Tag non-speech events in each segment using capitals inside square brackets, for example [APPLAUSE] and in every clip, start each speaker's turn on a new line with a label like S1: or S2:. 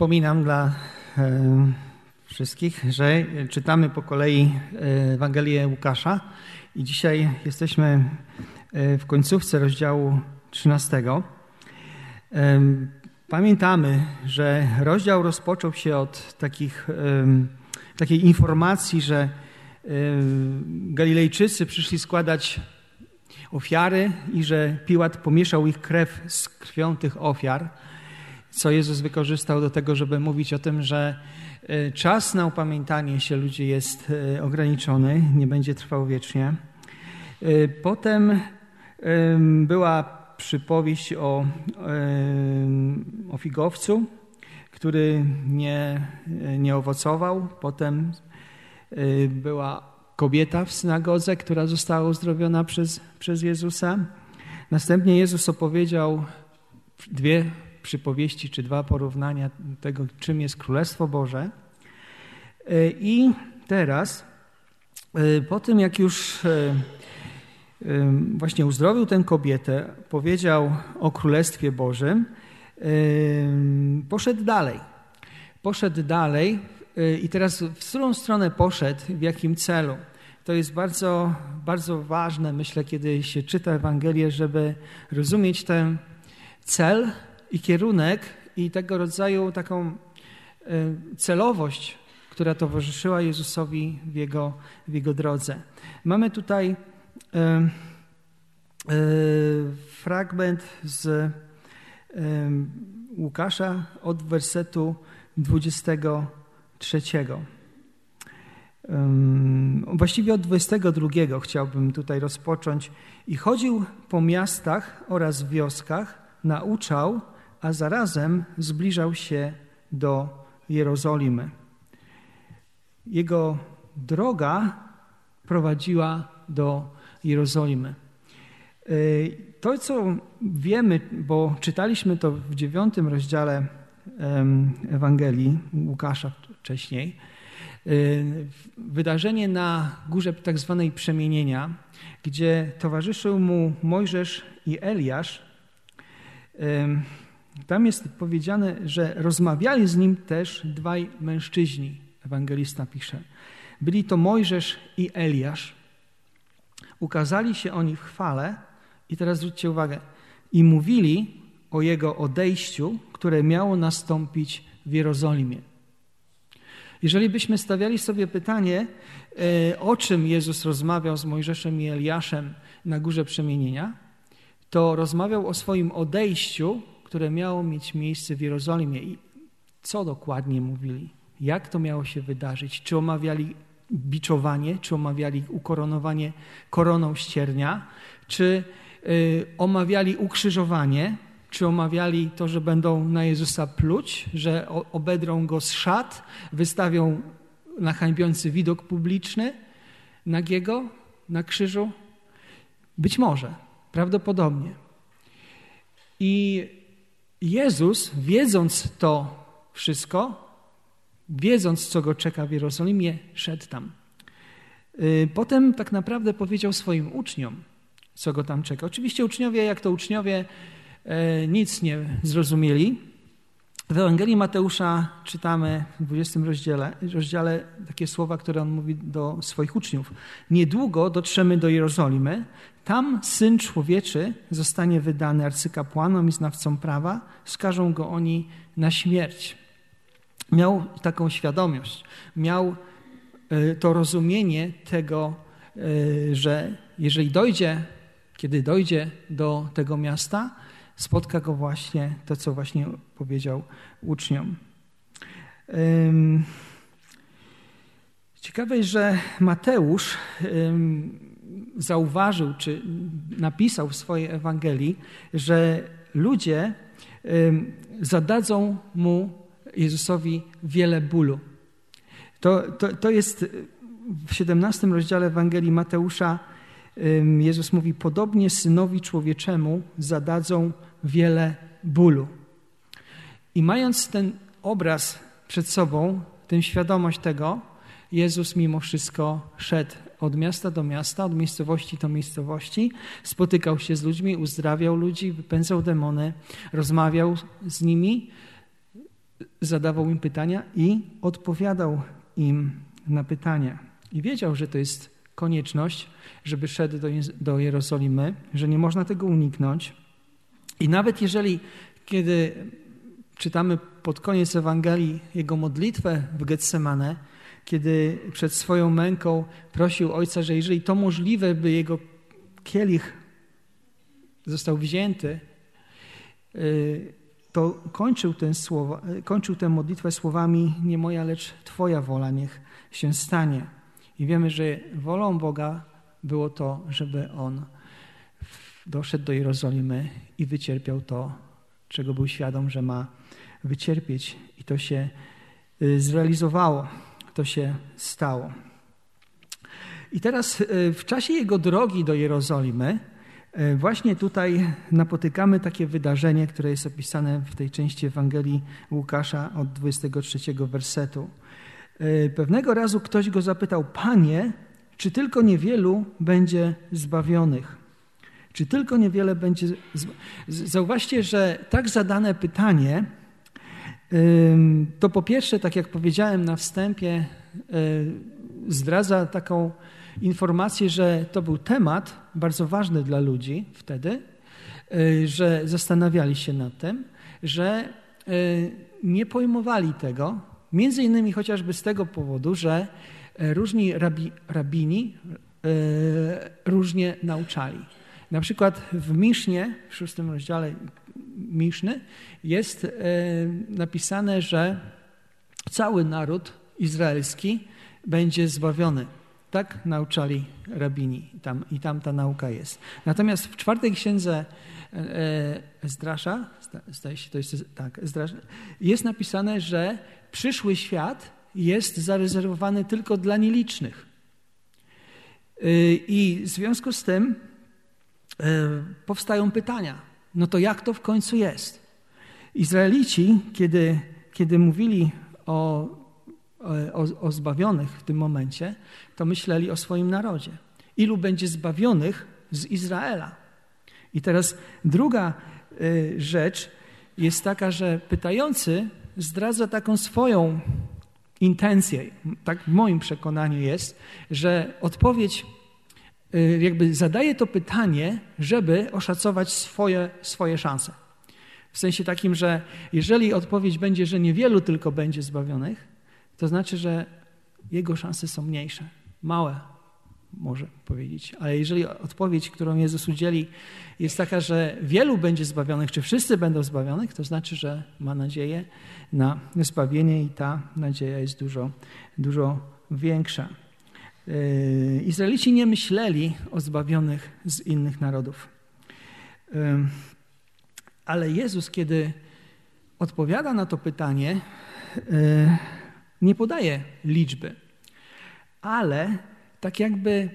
S1: Przypominam dla e, wszystkich, że czytamy po kolei e, Ewangelię Łukasza i dzisiaj jesteśmy e, w końcówce rozdziału 13. Pamiętamy, że rozdział rozpoczął się od takich, takiej informacji, że Galilejczycy przyszli składać ofiary i że Piłat pomieszał ich krew z krwią tych ofiar co Jezus wykorzystał do tego, żeby mówić o tym, że e, czas na upamiętanie się ludzi jest e, ograniczony, nie będzie trwał wiecznie. E, potem była przypowieść o, o figowcu, który nie, nie owocował. Potem była kobieta w synagodze, która została uzdrowiona przez, przez Jezusa. Następnie Jezus opowiedział dwie przypowieści czy dwa porównania tego, czym jest Królestwo Boże. E, I teraz, e, po tym jak już e, właśnie uzdrowił tę kobietę, powiedział o Królestwie Bożym, poszedł dalej. Poszedł dalej i teraz w którą stronę poszedł, w jakim celu? To jest bardzo, bardzo ważne, myślę, kiedy się czyta Ewangelię, żeby rozumieć ten cel, i kierunek i tego rodzaju taką e, celowość, która towarzyszyła Jezusowi w jego, w jego drodze. Mamy tutaj e, e, fragment z Łukasza od wersetu 23. Właściwie od 22 chciałbym tutaj rozpocząć. I chodził po miastach oraz wioskach, nauczał a zarazem zbliżał się do Jerozolimy. Jego droga prowadziła do Jerozolimy. E, to, co wiemy, bo czytaliśmy to w dziewiątym rozdziale Ewangelii Łukasza wcześniej, e, wydarzenie na górze tak zwanej przemienienia, gdzie towarzyszył mu Mojżesz i Eliasz, tam jest powiedziane, że rozmawiali z nim też dwaj mężczyźni, ewangelista pisze. Byli to Mojżesz i Eliasz. Ukazali się oni w chwale i teraz zwróćcie uwagę, i mówili o jego odejściu, które miało nastąpić w Jerozolimie. Jeżeli byśmy stawiali sobie pytanie, e, o czym Jezus rozmawiał z Mojżeszem i Eliaszem na górze przemienienia, to rozmawiał o swoim odejściu które miało mieć miejsce w Jerozolimie. I co dokładnie mówili? Jak to miało się wydarzyć? Czy omawiali biczowanie, czy omawiali ukoronowanie koroną ściernia, czy y, omawiali ukrzyżowanie, czy omawiali to, że będą na Jezusa pluć, że obedrą go z szat, wystawią na hańbiący widok publiczny nagiego na krzyżu? Być może, prawdopodobnie. I Jezus, wiedząc to wszystko, wiedząc, co go czeka w Jerozolimie, szedł tam. Y, potem tak naprawdę powiedział swoim uczniom, co go tam czeka. Oczywiście uczniowie, jak to uczniowie, e, nic nie zrozumieli. W Ewangelii Mateusza czytamy w 20 rozdziale, rozdziale takie słowa, które on mówi do swoich uczniów. Niedługo dotrzemy do Jerozolimy, tam Syn Człowieczy zostanie wydany arcykapłanom i znawcom prawa, skażą go oni na śmierć. Miał taką świadomość, miał e, to rozumienie tego, e, że jeżeli dojdzie, kiedy dojdzie do tego miasta, spotka go właśnie to, co właśnie powiedział uczniom. Ciekawe jest, że Mateusz zauważył, czy napisał w swojej Ewangelii, że ludzie zadadzą mu, Jezusowi, wiele bólu. To, to, to jest w 17 rozdziale Ewangelii Mateusza Jezus mówi, podobnie synowi człowieczemu zadadzą wiele bólu. I mając ten obraz przed sobą, tę świadomość tego, Jezus mimo wszystko szedł od miasta do miasta, od miejscowości do miejscowości, spotykał się z ludźmi, uzdrawiał ludzi, wypędzał demony, rozmawiał z nimi, zadawał im pytania i odpowiadał im na pytania. I wiedział, że to jest konieczność, żeby szedł do, Jerozolimy, że nie można tego uniknąć. I nawet jeżeli, kiedy czytamy pod koniec Ewangelii jego modlitwę w Getsemane, kiedy przed swoją męką prosił Ojca, że jeżeli to możliwe, by jego kielich został wzięty, y, to kończył, ten słowa, kończył tę modlitwę słowami nie moja, lecz Twoja wola niech się stanie. I wiemy, że wolą Boga było to, żeby On doszedł do Jerozolimy i wycierpiał to, czego był świadom, że ma wycierpieć. I to się y, zrealizowało, to się stało. I teraz y, w czasie jego drogi do Jerozolimy, y, właśnie tutaj napotykamy takie wydarzenie, które jest opisane w tej części Ewangelii Łukasza od 23 wersetu. Pewnego razu ktoś go zapytał: Panie, czy tylko niewielu będzie zbawionych? Czy tylko niewiele będzie. Zauważcie, że tak zadane pytanie to po pierwsze, tak jak powiedziałem na wstępie, y, zdradza taką informację, że to był temat bardzo ważny dla ludzi wtedy, y, że zastanawiali się nad tym, że y, nie pojmowali tego, między innymi chociażby z tego powodu, że różni rabi, rabini różnie nauczali. Na przykład w Misznie, w szóstym rozdziale Miszny, jest e, napisane, że cały naród izraelski będzie zbawiony. Tak nauczali rabini tam, i tam ta nauka jest. Natomiast w czwartej księdze e, Ezdrasza, zdaje się, to jest tak, Ezdrasza, jest napisane, że przyszły świat jest zarezerwowany tylko dla nielicznych. E, I w związku z tym powstają pytania. No to jak to w końcu jest? Izraelici, kiedy, kiedy mówili o, o, o zbawionych w tym momencie, to myśleli o swoim narodzie. Ilu będzie zbawionych z Izraela? I teraz druga y, rzecz jest taka, że pytający zdradza taką swoją intencję. Tak w moim przekonaniu jest, że odpowiedź jakby zadaje to pytanie, żeby oszacować swoje, swoje szanse. W sensie takim, że jeżeli odpowiedź będzie, że niewielu tylko będzie zbawionych, to znaczy, że jego szanse są mniejsze, małe, może powiedzieć. Ale jeżeli odpowiedź, którą Jezus udzieli, jest taka, że wielu będzie zbawionych, czy wszyscy będą zbawionych, to znaczy, że ma nadzieję na zbawienie i ta nadzieja jest dużo, dużo większa. Yy, Izraelici nie myśleli o zbawionych z innych narodów. Yy, ale Jezus, kiedy odpowiada na to pytanie, e, nie podaje liczby, ale tak jakby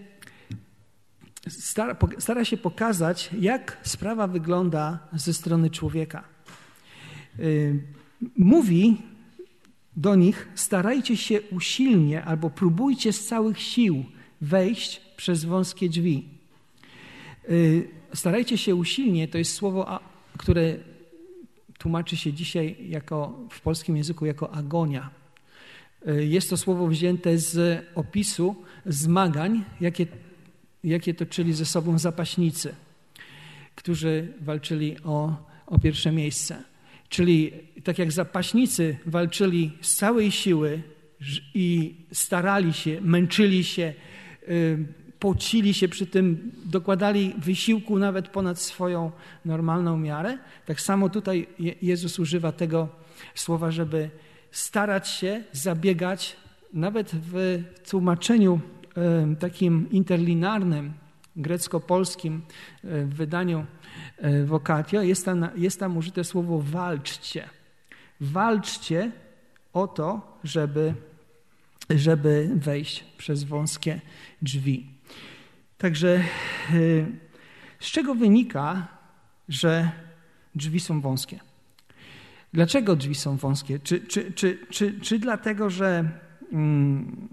S1: stara, stara się pokazać, jak sprawa wygląda ze strony człowieka. E, mówi do nich: starajcie się usilnie albo próbujcie z całych sił wejść przez wąskie drzwi. E, starajcie się usilnie to jest słowo które tłumaczy się dzisiaj jako, w polskim języku jako agonia. E, jest to słowo wzięte z opisu zmagań, jakie, jakie toczyli ze sobą zapaśnicy, którzy walczyli o, o pierwsze miejsce. Czyli tak jak zapaśnicy walczyli z całej siły i starali się, męczyli się, pocili się przy tym, dokładali wysiłku nawet ponad swoją normalną miarę. Tak samo tutaj Jezus używa tego słowa, żeby starać się, zabiegać, nawet w tłumaczeniu takim interlinarnym, grecko-polskim w wydaniu Vocatio jest tam, jest tam użyte słowo walczcie. Walczcie o to, żeby, żeby wejść przez wąskie drzwi. Także y, z czego wynika, że drzwi są wąskie? Dlaczego drzwi są wąskie? Czy, czy, czy, czy, czy dlatego, że mm,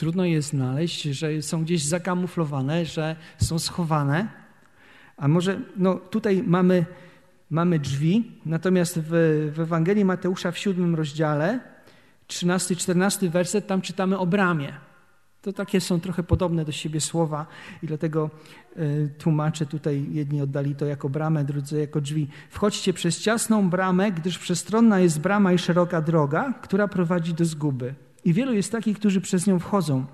S1: trudno je znaleźć, że są gdzieś zakamuflowane, że są schowane? A może no, tutaj mamy mamy drzwi, natomiast w, w Ewangelii Mateusza w siódmym rozdziale, 13-14 werset, tam czytamy o bramie. To takie są trochę podobne do siebie słowa i dlatego y, tłumaczę tutaj, jedni oddali to jako bramę, drudzy jako drzwi. Wchodźcie przez ciasną bramę, gdyż przestronna jest brama i szeroka droga, która prowadzi do zguby. I wielu jest takich, którzy przez nią wchodzą.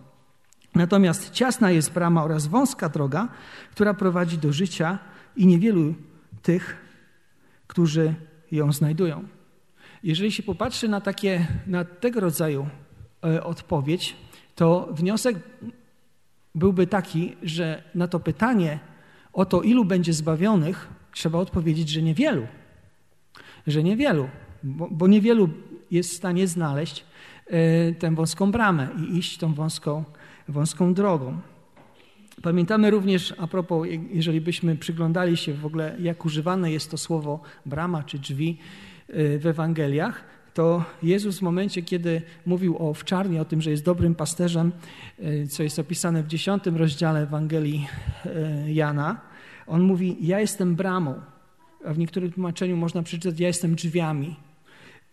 S1: Natomiast ciasna jest brama oraz wąska droga, która prowadzi do życia i niewielu tych, którzy ją znajdują. Jeżeli się popatrzy na, takie, na tego rodzaju e, odpowiedź, to wniosek byłby taki, że na to pytanie o to, ilu będzie zbawionych, trzeba odpowiedzieć, że niewielu. Że niewielu, bo, bo niewielu jest w stanie znaleźć tę wąską bramę i iść tą wąską, wąską drogą. Pamiętamy również, a propos, jeżeli byśmy przyglądali się w ogóle, jak używane jest to słowo brama czy drzwi y, w Ewangeliach, to Jezus w momencie, kiedy mówił o owczarni, o tym, że jest dobrym pasterzem, e, co jest opisane w dziesiątym rozdziale Ewangelii Jana, on mówi, ja jestem bramą. A w niektórym tłumaczeniu można przeczytać, ja jestem drzwiami.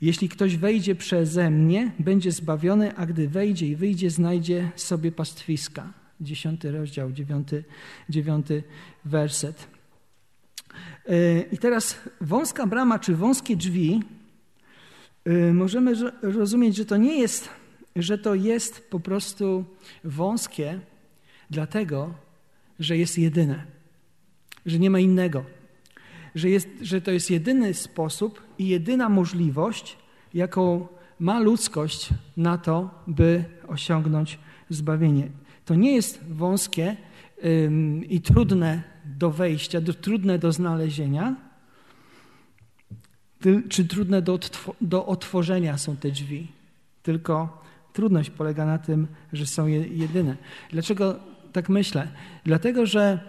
S1: Jeśli ktoś wejdzie przeze mnie, będzie zbawiony, a gdy wejdzie i wyjdzie, znajdzie sobie pastwiska. Dziesiąty rozdział, dziewiąty, dziewiąty werset. E, I teraz wąska brama czy wąskie drzwi Y, możemy rozumieć, że to nie jest, że to jest po prostu wąskie, dlatego, że jest jedyne, że nie ma innego, że, jest, że to jest jedyny sposób i jedyna możliwość, jaką ma ludzkość na to, by osiągnąć zbawienie. To nie jest wąskie i trudne do wejścia, do, trudne do znalezienia, czy trudne do, do otworzenia są te drzwi. Tylko trudność polega na tym, że są jedyne. Dlaczego tak myślę? Dlatego, że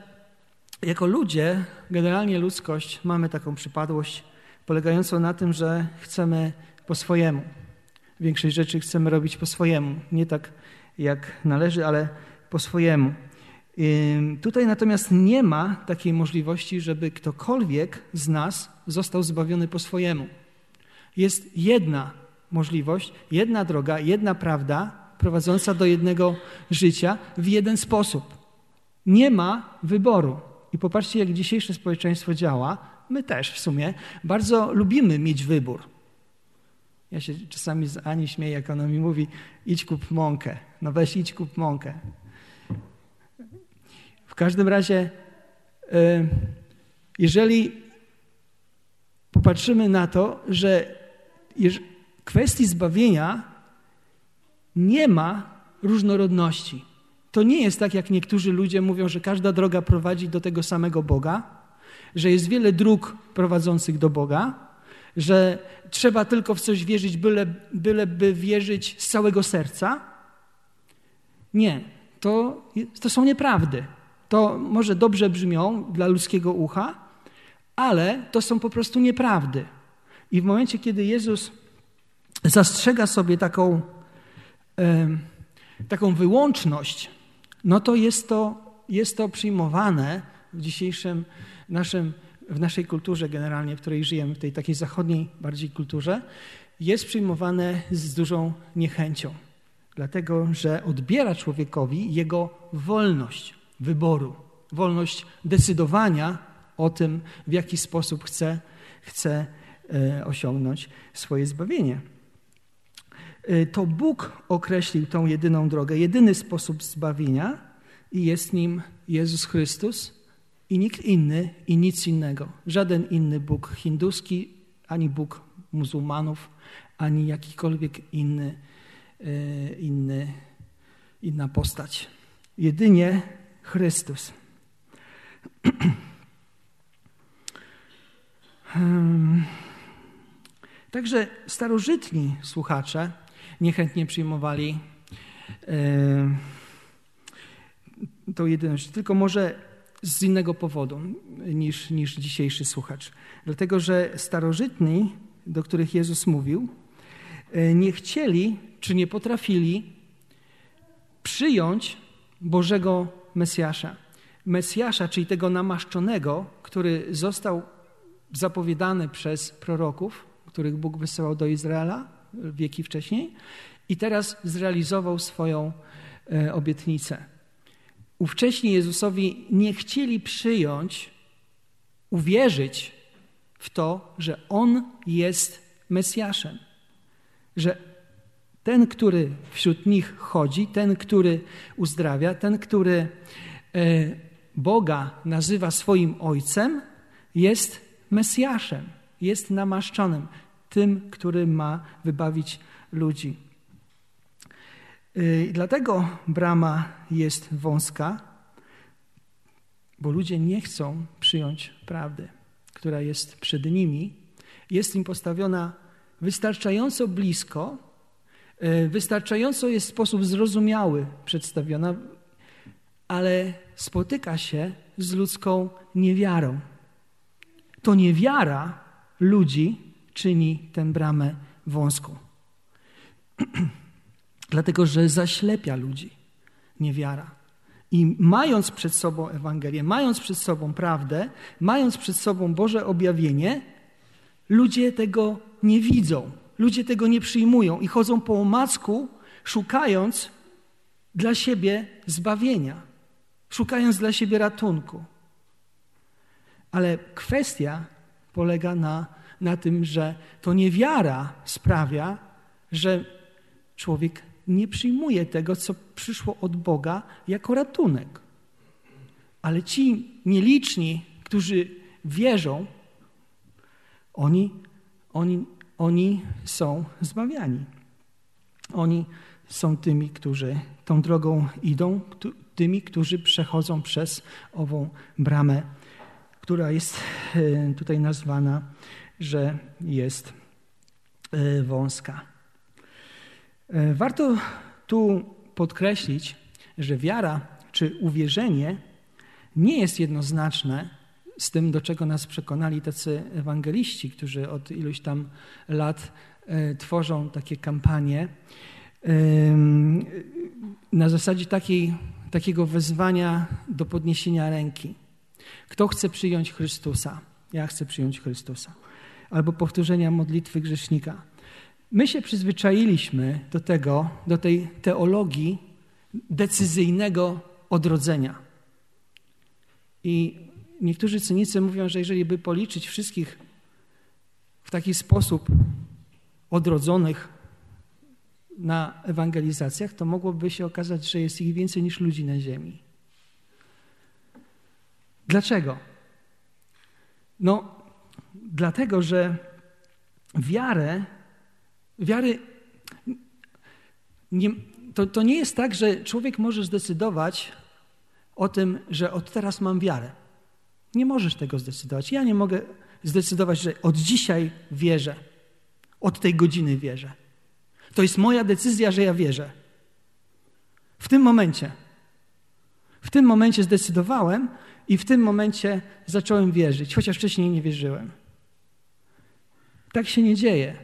S1: jako ludzie, generalnie ludzkość, mamy taką przypadłość polegającą na tym, że chcemy po swojemu. Większość rzeczy chcemy robić po swojemu. Nie tak jak należy, ale po swojemu. Tutaj natomiast nie ma takiej możliwości, żeby ktokolwiek z nas został zbawiony po swojemu. Jest jedna możliwość, jedna droga, jedna prawda prowadząca do jednego życia w jeden sposób. Nie ma wyboru. I popatrzcie, jak dzisiejsze społeczeństwo działa. My też w sumie bardzo lubimy mieć wybór. Ja się czasami z Ani śmieję, jak ona mi mówi: idź kup mąkę. No weź, idź kup mąkę. W każdym razie, e, jeżeli popatrzymy na to, że kwestii zbawienia nie ma różnorodności. To nie jest tak, jak niektórzy ludzie mówią, że każda droga prowadzi do tego samego Boga, że jest wiele dróg prowadzących do Boga, że trzeba tylko w coś wierzyć, byle, byleby wierzyć z całego serca. Nie, to, to są nieprawdy to może dobrze brzmią dla ludzkiego ucha, ale to są po prostu nieprawdy. I w momencie, kiedy Jezus zastrzega sobie taką, e, taką wyłączność, no to jest to, jest to przyjmowane w dzisiejszym naszym, w naszej kulturze generalnie, w której żyjemy, w tej takiej zachodniej bardziej kulturze, jest przyjmowane z dużą niechęcią. Dlatego, że odbiera człowiekowi jego wolność wyboru, wolność decydowania o tym, w jaki sposób chce, chce e, osiągnąć swoje zbawienie. E, to Bóg określił tą jedyną drogę, jedyny sposób zbawienia i jest nim Jezus Chrystus i nikt inny i nic innego. Żaden inny Bóg hinduski, ani Bóg muzułmanów, ani jakikolwiek inny, e, inny, inna postać. Jedynie Chrystus. [CLEARS THROAT] Także starożytni słuchacze niechętnie przyjmowali tą jedyność, tylko może z innego powodu niż, niż dzisiejszy słuchacz. Dlatego, że starożytni, do których Jezus mówił, e, nie chcieli czy nie potrafili przyjąć Bożego Mesjasza. Mesjasza, czyli tego namaszczonego, który został zapowiadane przez proroków, których Bóg wysyłał do Izraela wieki wcześniej, i teraz zrealizował swoją e, obietnicę. Ówcześni Jezusowi nie chcieli przyjąć, uwierzyć w to, że On jest Mesjaszem, że ten, który wśród nich chodzi, ten, który uzdrawia, ten, który e, Boga nazywa swoim Ojcem, jest Mesjaszem, jest namaszczonym, tym, który ma wybawić ludzi. I dlatego brama jest wąska, bo ludzie nie chcą przyjąć prawdy, która jest przed nimi. Jest im postawiona wystarczająco blisko, e, wystarczająco jest w sposób zrozumiały przedstawiona, ale spotyka się z ludzką niewiarą. To niewiara ludzi czyni tę bramę wąską. [CLEARS THROAT] Dlatego, że zaślepia ludzi niewiara. I mając przed sobą Ewangelię, mając przed sobą prawdę, mając przed sobą Boże objawienie, ludzie tego nie widzą, ludzie tego nie przyjmują i chodzą po omacku, szukając dla siebie zbawienia, szukając dla siebie ratunku. Ale kwestia polega na, na tym, że to niewiara sprawia, że człowiek nie przyjmuje tego, co przyszło od Boga, jako ratunek. Ale ci nieliczni, którzy wierzą, oni, oni, oni są zbawiani. Oni są tymi, którzy tą drogą idą, tymi, którzy przechodzą przez ową bramę, która jest e, tutaj nazwana, że jest e, wąska. E, warto tu podkreślić, że wiara czy uwierzenie nie jest jednoznaczne z tym, do czego nas przekonali tacy ewangeliści, którzy od iluś tam lat e, tworzą takie kampanie na zasadzie takiej, takiego wezwania do podniesienia ręki. Kto chce przyjąć Chrystusa? Ja chcę przyjąć Chrystusa. Albo powtórzenia modlitwy grzesznika. My się przyzwyczailiśmy do tego, do tej teologii decyzyjnego odrodzenia. I niektórzy cynicy mówią, że jeżeli by policzyć wszystkich w taki sposób odrodzonych na ewangelizacjach, to mogłoby się okazać, że jest ich więcej niż ludzi na ziemi. Dlaczego? No, dlatego, że wiarę Wiary nie, to, to nie jest tak, że człowiek może zdecydować o tym, że od teraz mam wiarę. Nie możesz tego zdecydować. Ja nie mogę zdecydować, że od dzisiaj wierzę, od tej godziny wierzę. To jest moja decyzja, że ja wierzę. W tym momencie. W tym momencie zdecydowałem i w tym momencie zacząłem wierzyć, chociaż wcześniej nie wierzyłem. Tak się nie dzieje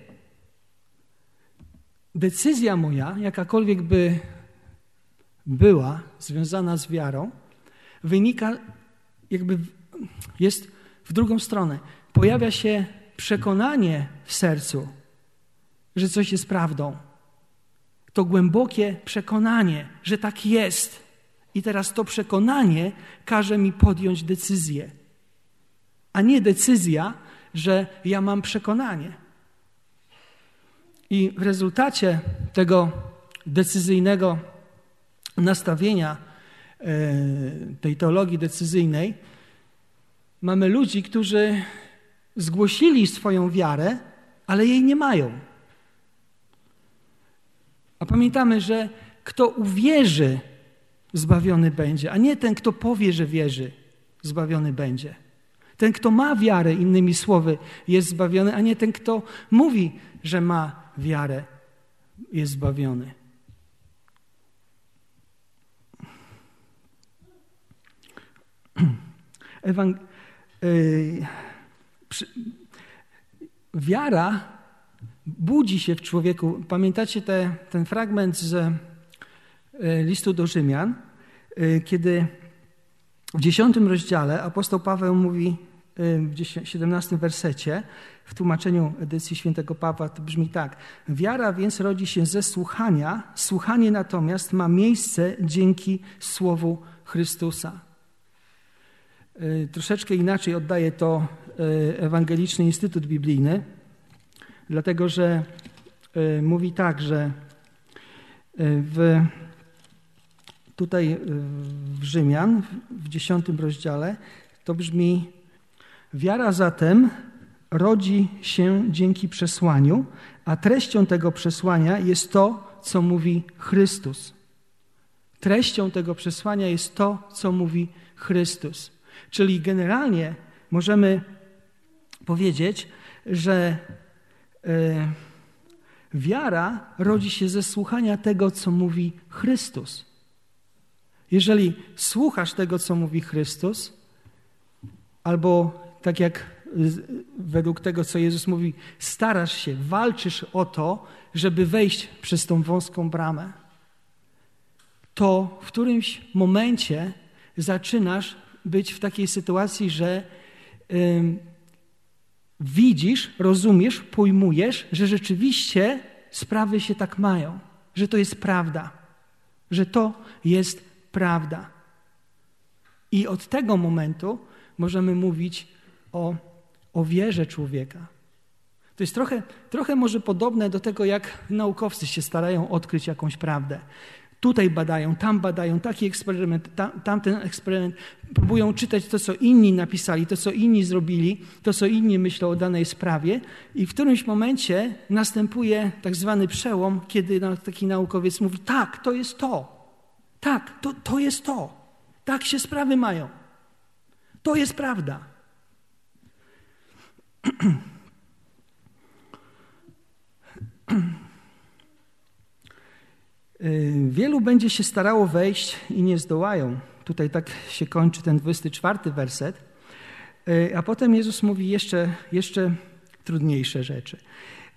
S1: decyzja moja, jakakolwiek by była związana z wiarą, wynika, jakby jest w drugą stronę. Pojawia się przekonanie w sercu, że coś jest prawdą. To głębokie przekonanie, że tak jest. I teraz to przekonanie każe mi podjąć decyzję, a nie decyzja, że ja mam przekonanie. I w rezultacie tego decyzyjnego nastawienia e, tej teologii decyzyjnej mamy ludzi, którzy zgłosili swoją wiarę, ale jej nie mają. A pamiętamy, że kto uwierzy, zbawiony będzie, a nie ten, kto powie, że wierzy, zbawiony będzie. Ten, kto ma wiarę, innymi słowy, jest zbawiony, a nie ten, kto mówi, że ma wiarę, jest zbawiony. Ewang yy, przy, wiara budzi się w człowieku. Pamiętacie te, ten fragment z y, listu do Rzymian, y, kiedy w dziesiątym rozdziale apostoł Paweł mówi w 17 wersecie, w tłumaczeniu edycji świętego Pawła to brzmi tak. Wiara więc rodzi się ze słuchania, słuchanie natomiast ma miejsce dzięki Słowu Chrystusa. Y, troszeczkę inaczej oddaje to y, Ewangeliczny Instytut Biblijny, dlatego że y, mówi tak, że w, tutaj w Rzymian, w dziesiątym rozdziale, to brzmi Wiara zatem rodzi się dzięki przesłaniu, a treścią tego przesłania jest to, co mówi Chrystus. Treścią tego przesłania jest to, co mówi Chrystus. Czyli generalnie możemy powiedzieć, że e, wiara rodzi się ze słuchania tego, co mówi Chrystus. Jeżeli słuchasz tego, co mówi Chrystus, albo tak jak według tego, co Jezus mówi, starasz się, walczysz o to, żeby wejść przez tą wąską bramę, to w którymś momencie zaczynasz być w takiej sytuacji, że widzisz, rozumiesz, pojmujesz, że rzeczywiście sprawy się tak mają, że to jest prawda, że to jest prawda. I od tego momentu możemy mówić o, o wierze człowieka. To jest trochę, trochę może podobne do tego, jak naukowcy się starają odkryć jakąś prawdę. Tutaj badają, tam badają, taki eksperyment, tam, tamten eksperyment. Próbują czytać to, co inni napisali, to, co inni zrobili, to, co inni myślą o danej sprawie, i w którymś momencie następuje tak zwany przełom, kiedy taki naukowiec mówi: Tak, to jest to. Tak, to, to jest to. Tak się sprawy mają. To jest prawda. [CLEARS THROAT] Wielu będzie się starało wejść i nie zdołają. Tutaj tak się kończy ten 24 werset. A potem Jezus mówi jeszcze, jeszcze trudniejsze rzeczy.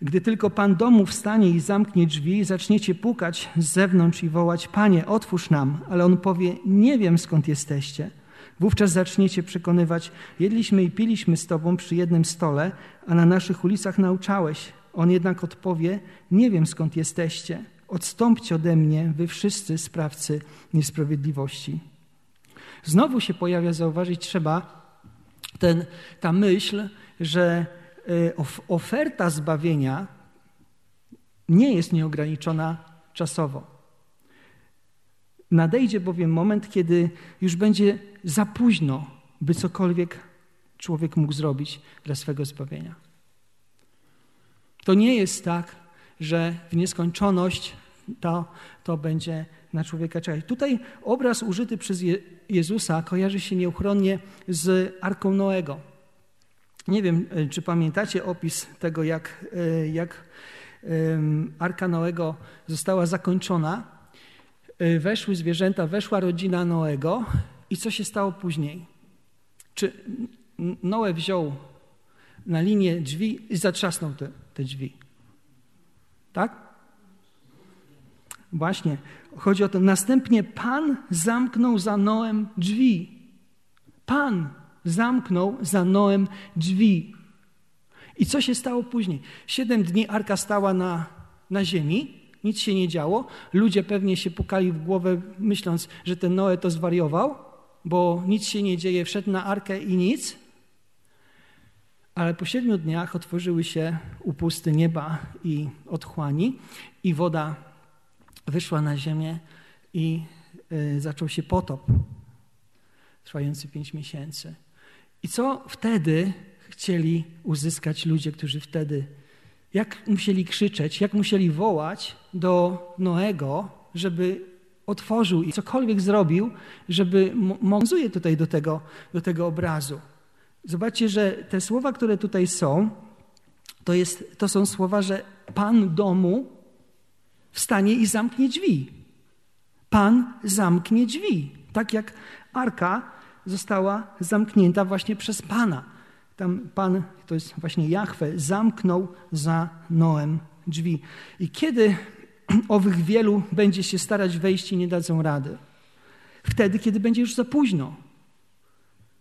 S1: Gdy tylko Pan domu wstanie i zamknie drzwi, zaczniecie pukać z zewnątrz i wołać: Panie, otwórz nam. Ale on powie: Nie wiem skąd jesteście. Wówczas zaczniecie przekonywać: Jedliśmy i piliśmy z Tobą przy jednym stole, a na naszych ulicach nauczałeś. On jednak odpowie: Nie wiem skąd jesteście. Odstąpcie ode mnie, wy wszyscy sprawcy niesprawiedliwości. Znowu się pojawia, zauważyć trzeba, ten, ta myśl, że y, oferta zbawienia nie jest nieograniczona czasowo. Nadejdzie bowiem moment, kiedy już będzie za późno, by cokolwiek człowiek mógł zrobić dla swego zbawienia. To nie jest tak, że w nieskończoność to, to będzie na człowieka czekać. Tutaj obraz użyty przez Jezusa kojarzy się nieuchronnie z Arką Noego. Nie wiem, e, czy pamiętacie opis tego, jak, e, jak Arka Noego została zakończona. E, weszły zwierzęta, weszła rodzina Noego i co się stało później? Czy Noe wziął na linię drzwi i zatrzasnął te, te drzwi? Tak? Właśnie, chodzi o to. Następnie Pan zamknął za Noem drzwi. Pan zamknął za Noem drzwi. I co się stało później? Siedem dni arka stała na, na ziemi, nic się nie działo. Ludzie pewnie się pukali w głowę, myśląc, że ten Noe to zwariował, bo nic się nie dzieje, wszedł na arkę i nic. Ale po siedmiu dniach otworzyły się upusty nieba i otchłani, i woda wyszła na ziemię i y, zaczął się potop trwający pięć miesięcy. I co wtedy chcieli uzyskać ludzie, którzy wtedy, jak musieli krzyczeć, jak musieli wołać do Noego, żeby otworzył i cokolwiek zrobił, żeby mozuje tutaj do tego, do tego obrazu. Zobaczcie, że te słowa, które tutaj są, to, jest, to są słowa, że Pan domu wstanie i zamknie drzwi. Pan zamknie drzwi. Tak jak arka została zamknięta właśnie przez Pana. Tam Pan, to jest właśnie Jahwe, zamknął za Noem drzwi. I kiedy owych wielu będzie się starać wejść i nie dadzą rady? Wtedy, kiedy będzie już za późno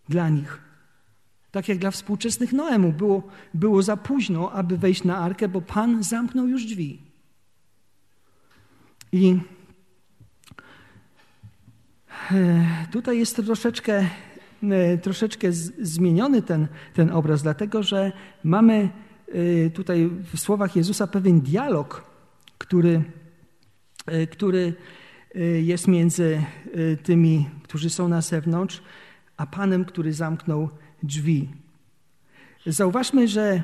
S1: dla nich. Tak jak dla współczesnych Noemu było, było za późno, aby wejść na arkę, bo Pan zamknął już drzwi. I e, tutaj jest troszeczkę, e, troszeczkę zmieniony ten, ten obraz, dlatego że mamy e, tutaj w słowach Jezusa pewien dialog, który, który jest między tymi, którzy są na zewnątrz, a Panem, który zamknął drzwi. Zauważmy, że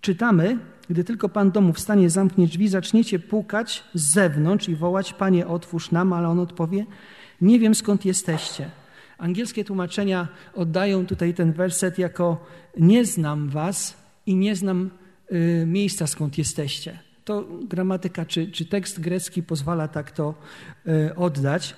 S1: czytamy, gdy tylko pan domu wstanie, zamknie drzwi, zaczniecie pukać z zewnątrz i wołać: Panie, otwórz nam, ale on odpowie: Nie wiem skąd jesteście. Angielskie tłumaczenia oddają tutaj ten werset jako: Nie znam was i nie znam y, miejsca skąd jesteście. To gramatyka czy, czy tekst grecki pozwala tak to y, oddać,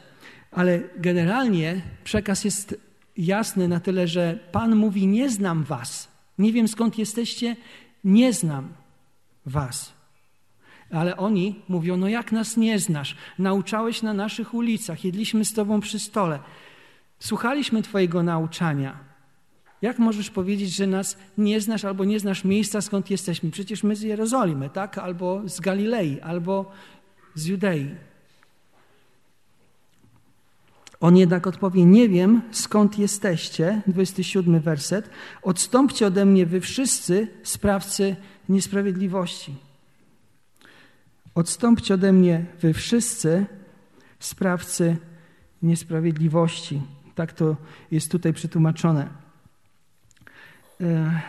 S1: ale generalnie przekaz jest jasny na tyle, że Pan mówi: Nie znam was, nie wiem skąd jesteście, nie znam was. Ale oni mówią, no jak nas nie znasz? Nauczałeś na naszych ulicach, jedliśmy z tobą przy stole. Słuchaliśmy twojego nauczania. Jak możesz powiedzieć, że nas nie znasz albo nie znasz miejsca, skąd jesteśmy? Przecież my z Jerozolimy, tak? Albo z Galilei, albo z Judei. On jednak odpowie: Nie wiem, skąd jesteście. 27 werset. Odstąpcie ode mnie, wy wszyscy sprawcy niesprawiedliwości. Odstąpcie ode mnie, wy wszyscy sprawcy niesprawiedliwości. Tak to jest tutaj przetłumaczone. E,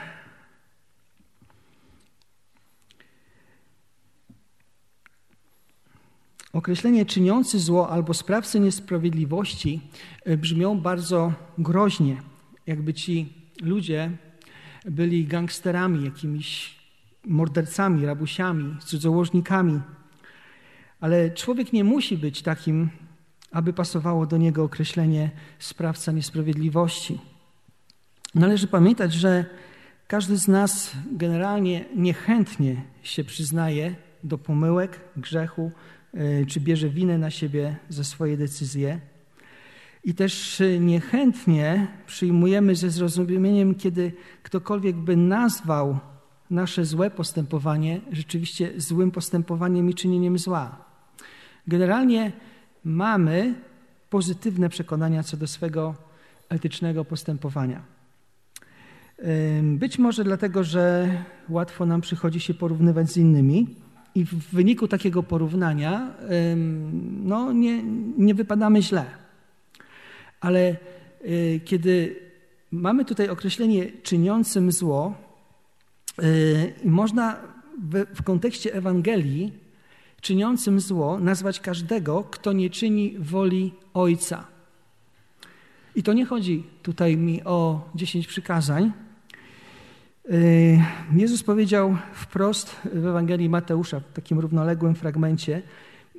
S1: Określenie czyniący zło albo sprawcy niesprawiedliwości e, brzmią bardzo groźnie, jakby ci ludzie byli gangsterami, jakimiś mordercami, rabusiami, cudzołożnikami. Ale człowiek nie musi być takim, aby pasowało do niego określenie sprawca niesprawiedliwości. Należy pamiętać, że każdy z nas generalnie niechętnie się przyznaje do pomyłek, grzechu, e, czy bierze winę na siebie za swoje decyzje. I też niechętnie przyjmujemy ze zrozumieniem, kiedy ktokolwiek by nazwał nasze złe postępowanie rzeczywiście złym postępowaniem i czynieniem zła. Generalnie mamy pozytywne przekonania co do swego etycznego postępowania. Być może dlatego, że łatwo nam przychodzi się porównywać z innymi i w wyniku takiego porównania no, nie, nie wypadamy źle. Ale y, kiedy mamy tutaj określenie czyniącym zło, y, można w, w kontekście Ewangelii czyniącym zło nazwać każdego, kto nie czyni woli Ojca. I to nie chodzi tutaj mi o dziesięć przykazań. Y, Jezus powiedział wprost w Ewangelii Mateusza, w takim równoległym fragmencie,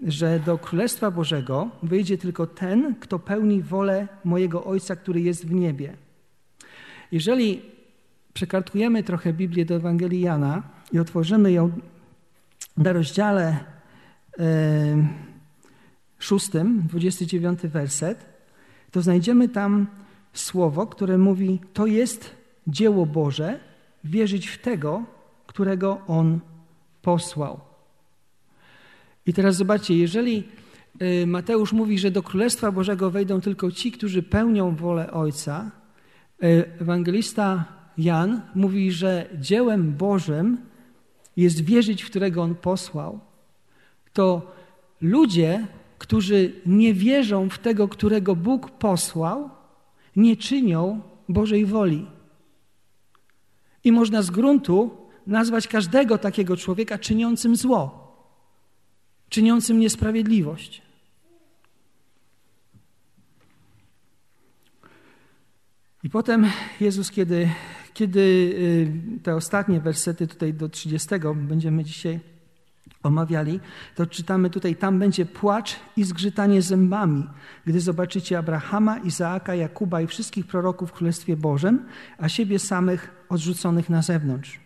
S1: że do Królestwa Bożego wyjdzie tylko ten, kto pełni wolę mojego Ojca, który jest w niebie. Jeżeli przekartkujemy trochę Biblię do Ewangelii Jana i otworzymy ją na rozdziale szóstym, 29 werset, to znajdziemy tam słowo, które mówi: To jest dzieło Boże, wierzyć w tego, którego On posłał. I teraz zobaczcie, jeżeli y, Mateusz mówi, że do Królestwa Bożego wejdą tylko ci, którzy pełnią wolę Ojca, y, ewangelista Jan mówi, że dziełem Bożym jest wierzyć, w którego On posłał, to ludzie, którzy nie wierzą w tego, którego Bóg posłał, nie czynią Bożej woli. I można z gruntu nazwać każdego takiego człowieka czyniącym zło czyniącym niesprawiedliwość. I potem Jezus, kiedy, kiedy y, te ostatnie wersety tutaj do 30 będziemy dzisiaj omawiali, to czytamy tutaj, tam będzie płacz i zgrzytanie zębami, gdy zobaczycie Abrahama, Izaaka, Jakuba i wszystkich proroków w Królestwie Bożym, a siebie samych odrzuconych na zewnątrz.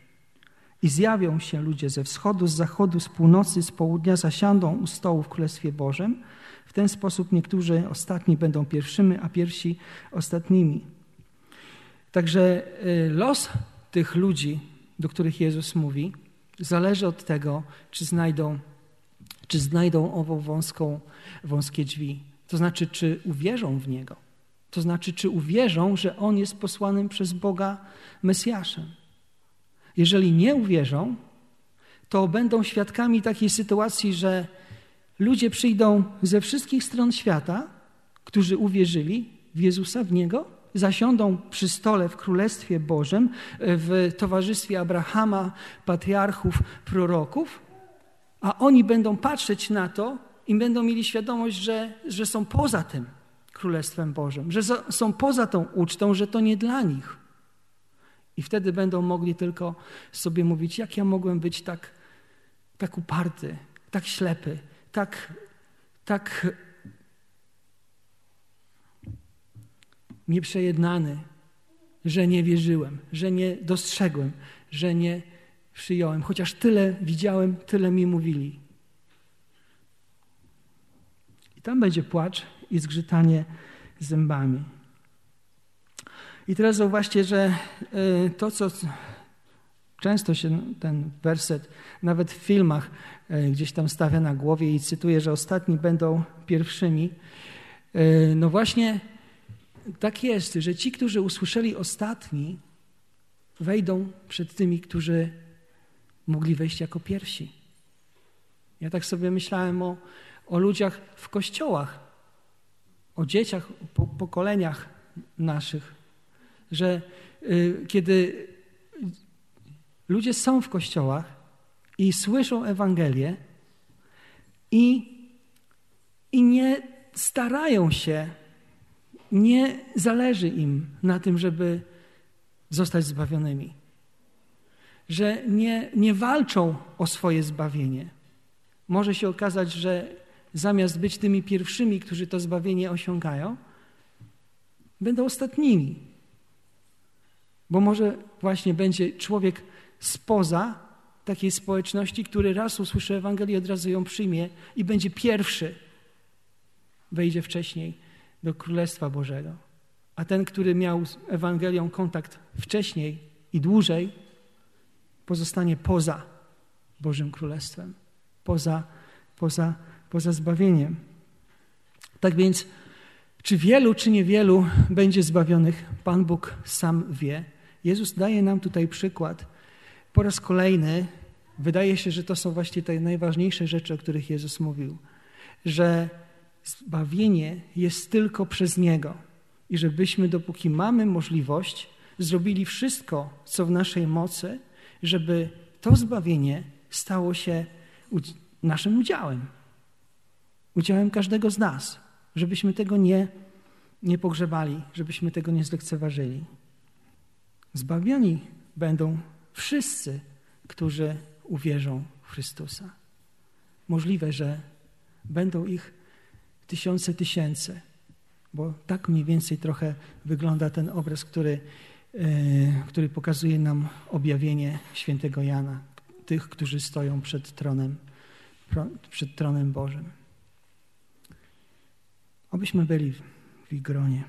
S1: I zjawią się ludzie ze wschodu, z zachodu, z północy, z południa, zasiądą u stołu w Królestwie Bożym. W ten sposób niektórzy ostatni będą pierwszymi, a pierwsi ostatnimi. Także y, los tych ludzi, do których Jezus mówi, zależy od tego, czy znajdą, czy znajdą ową wąską, wąskie drzwi. To znaczy, czy uwierzą w Niego. To znaczy, czy uwierzą, że On jest posłanym przez Boga Mesjaszem. Jeżeli nie uwierzą, to będą świadkami takiej sytuacji, że ludzie przyjdą ze wszystkich stron świata, którzy uwierzyli w Jezusa, w Niego, zasiądą przy stole w Królestwie Bożym, w towarzystwie Abrahama, patriarchów, proroków, a oni będą patrzeć na to i będą mieli świadomość, że, że są poza tym Królestwem Bożym, że są poza tą ucztą, że to nie dla nich. I wtedy będą mogli tylko sobie mówić, jak ja mogłem być tak, tak uparty, tak ślepy, tak, tak nieprzejednany, że nie wierzyłem, że nie dostrzegłem, że nie przyjąłem. Chociaż tyle widziałem, tyle mi mówili. I tam będzie płacz i zgrzytanie zębami. I teraz zauważcie, że y, to, co często się ten werset, nawet w filmach y, gdzieś tam stawia na głowie i cytuje, że ostatni będą pierwszymi. Y, no właśnie tak jest, że ci, którzy usłyszeli ostatni, wejdą przed tymi, którzy mogli wejść jako pierwsi. Ja tak sobie myślałem o, o ludziach w kościołach, o dzieciach, po, pokoleniach naszych, że y, kiedy ludzie są w kościołach i słyszą Ewangelię i, i nie starają się nie zależy im na tym, żeby zostać zbawionymi. Że nie, nie walczą o swoje zbawienie. Może się okazać, że zamiast być tymi pierwszymi, którzy to zbawienie osiągają, będą ostatnimi. Bo może właśnie będzie człowiek spoza takiej społeczności, który raz usłyszy Ewangelię, od razu ją przyjmie i będzie pierwszy, wejdzie wcześniej do Królestwa Bożego. A ten, który miał z Ewangelią kontakt wcześniej i dłużej, pozostanie poza Bożym Królestwem, poza, poza, poza zbawieniem. Tak więc, czy wielu, czy niewielu będzie zbawionych, Pan Bóg sam wie. Jezus daje nam tutaj przykład. Po raz kolejny wydaje się, że to są właśnie te najważniejsze rzeczy, o których Jezus mówił, że Zbawienie jest tylko przez Niego. I żebyśmy, dopóki mamy możliwość, zrobili wszystko, co w naszej mocy, żeby to zbawienie stało się naszym udziałem. Udziałem każdego z nas. Żebyśmy tego nie, nie pogrzebali, żebyśmy tego nie zlekceważyli. Zbawieni będą wszyscy, którzy uwierzą w Chrystusa. Możliwe, że będą ich tysiące tysięcy, bo tak mniej więcej trochę wygląda ten obraz, który, e, który pokazuje nam objawienie świętego Jana, tych, którzy stoją przed tronem, przed tronem Bożym. Obyśmy byli w ich gronie.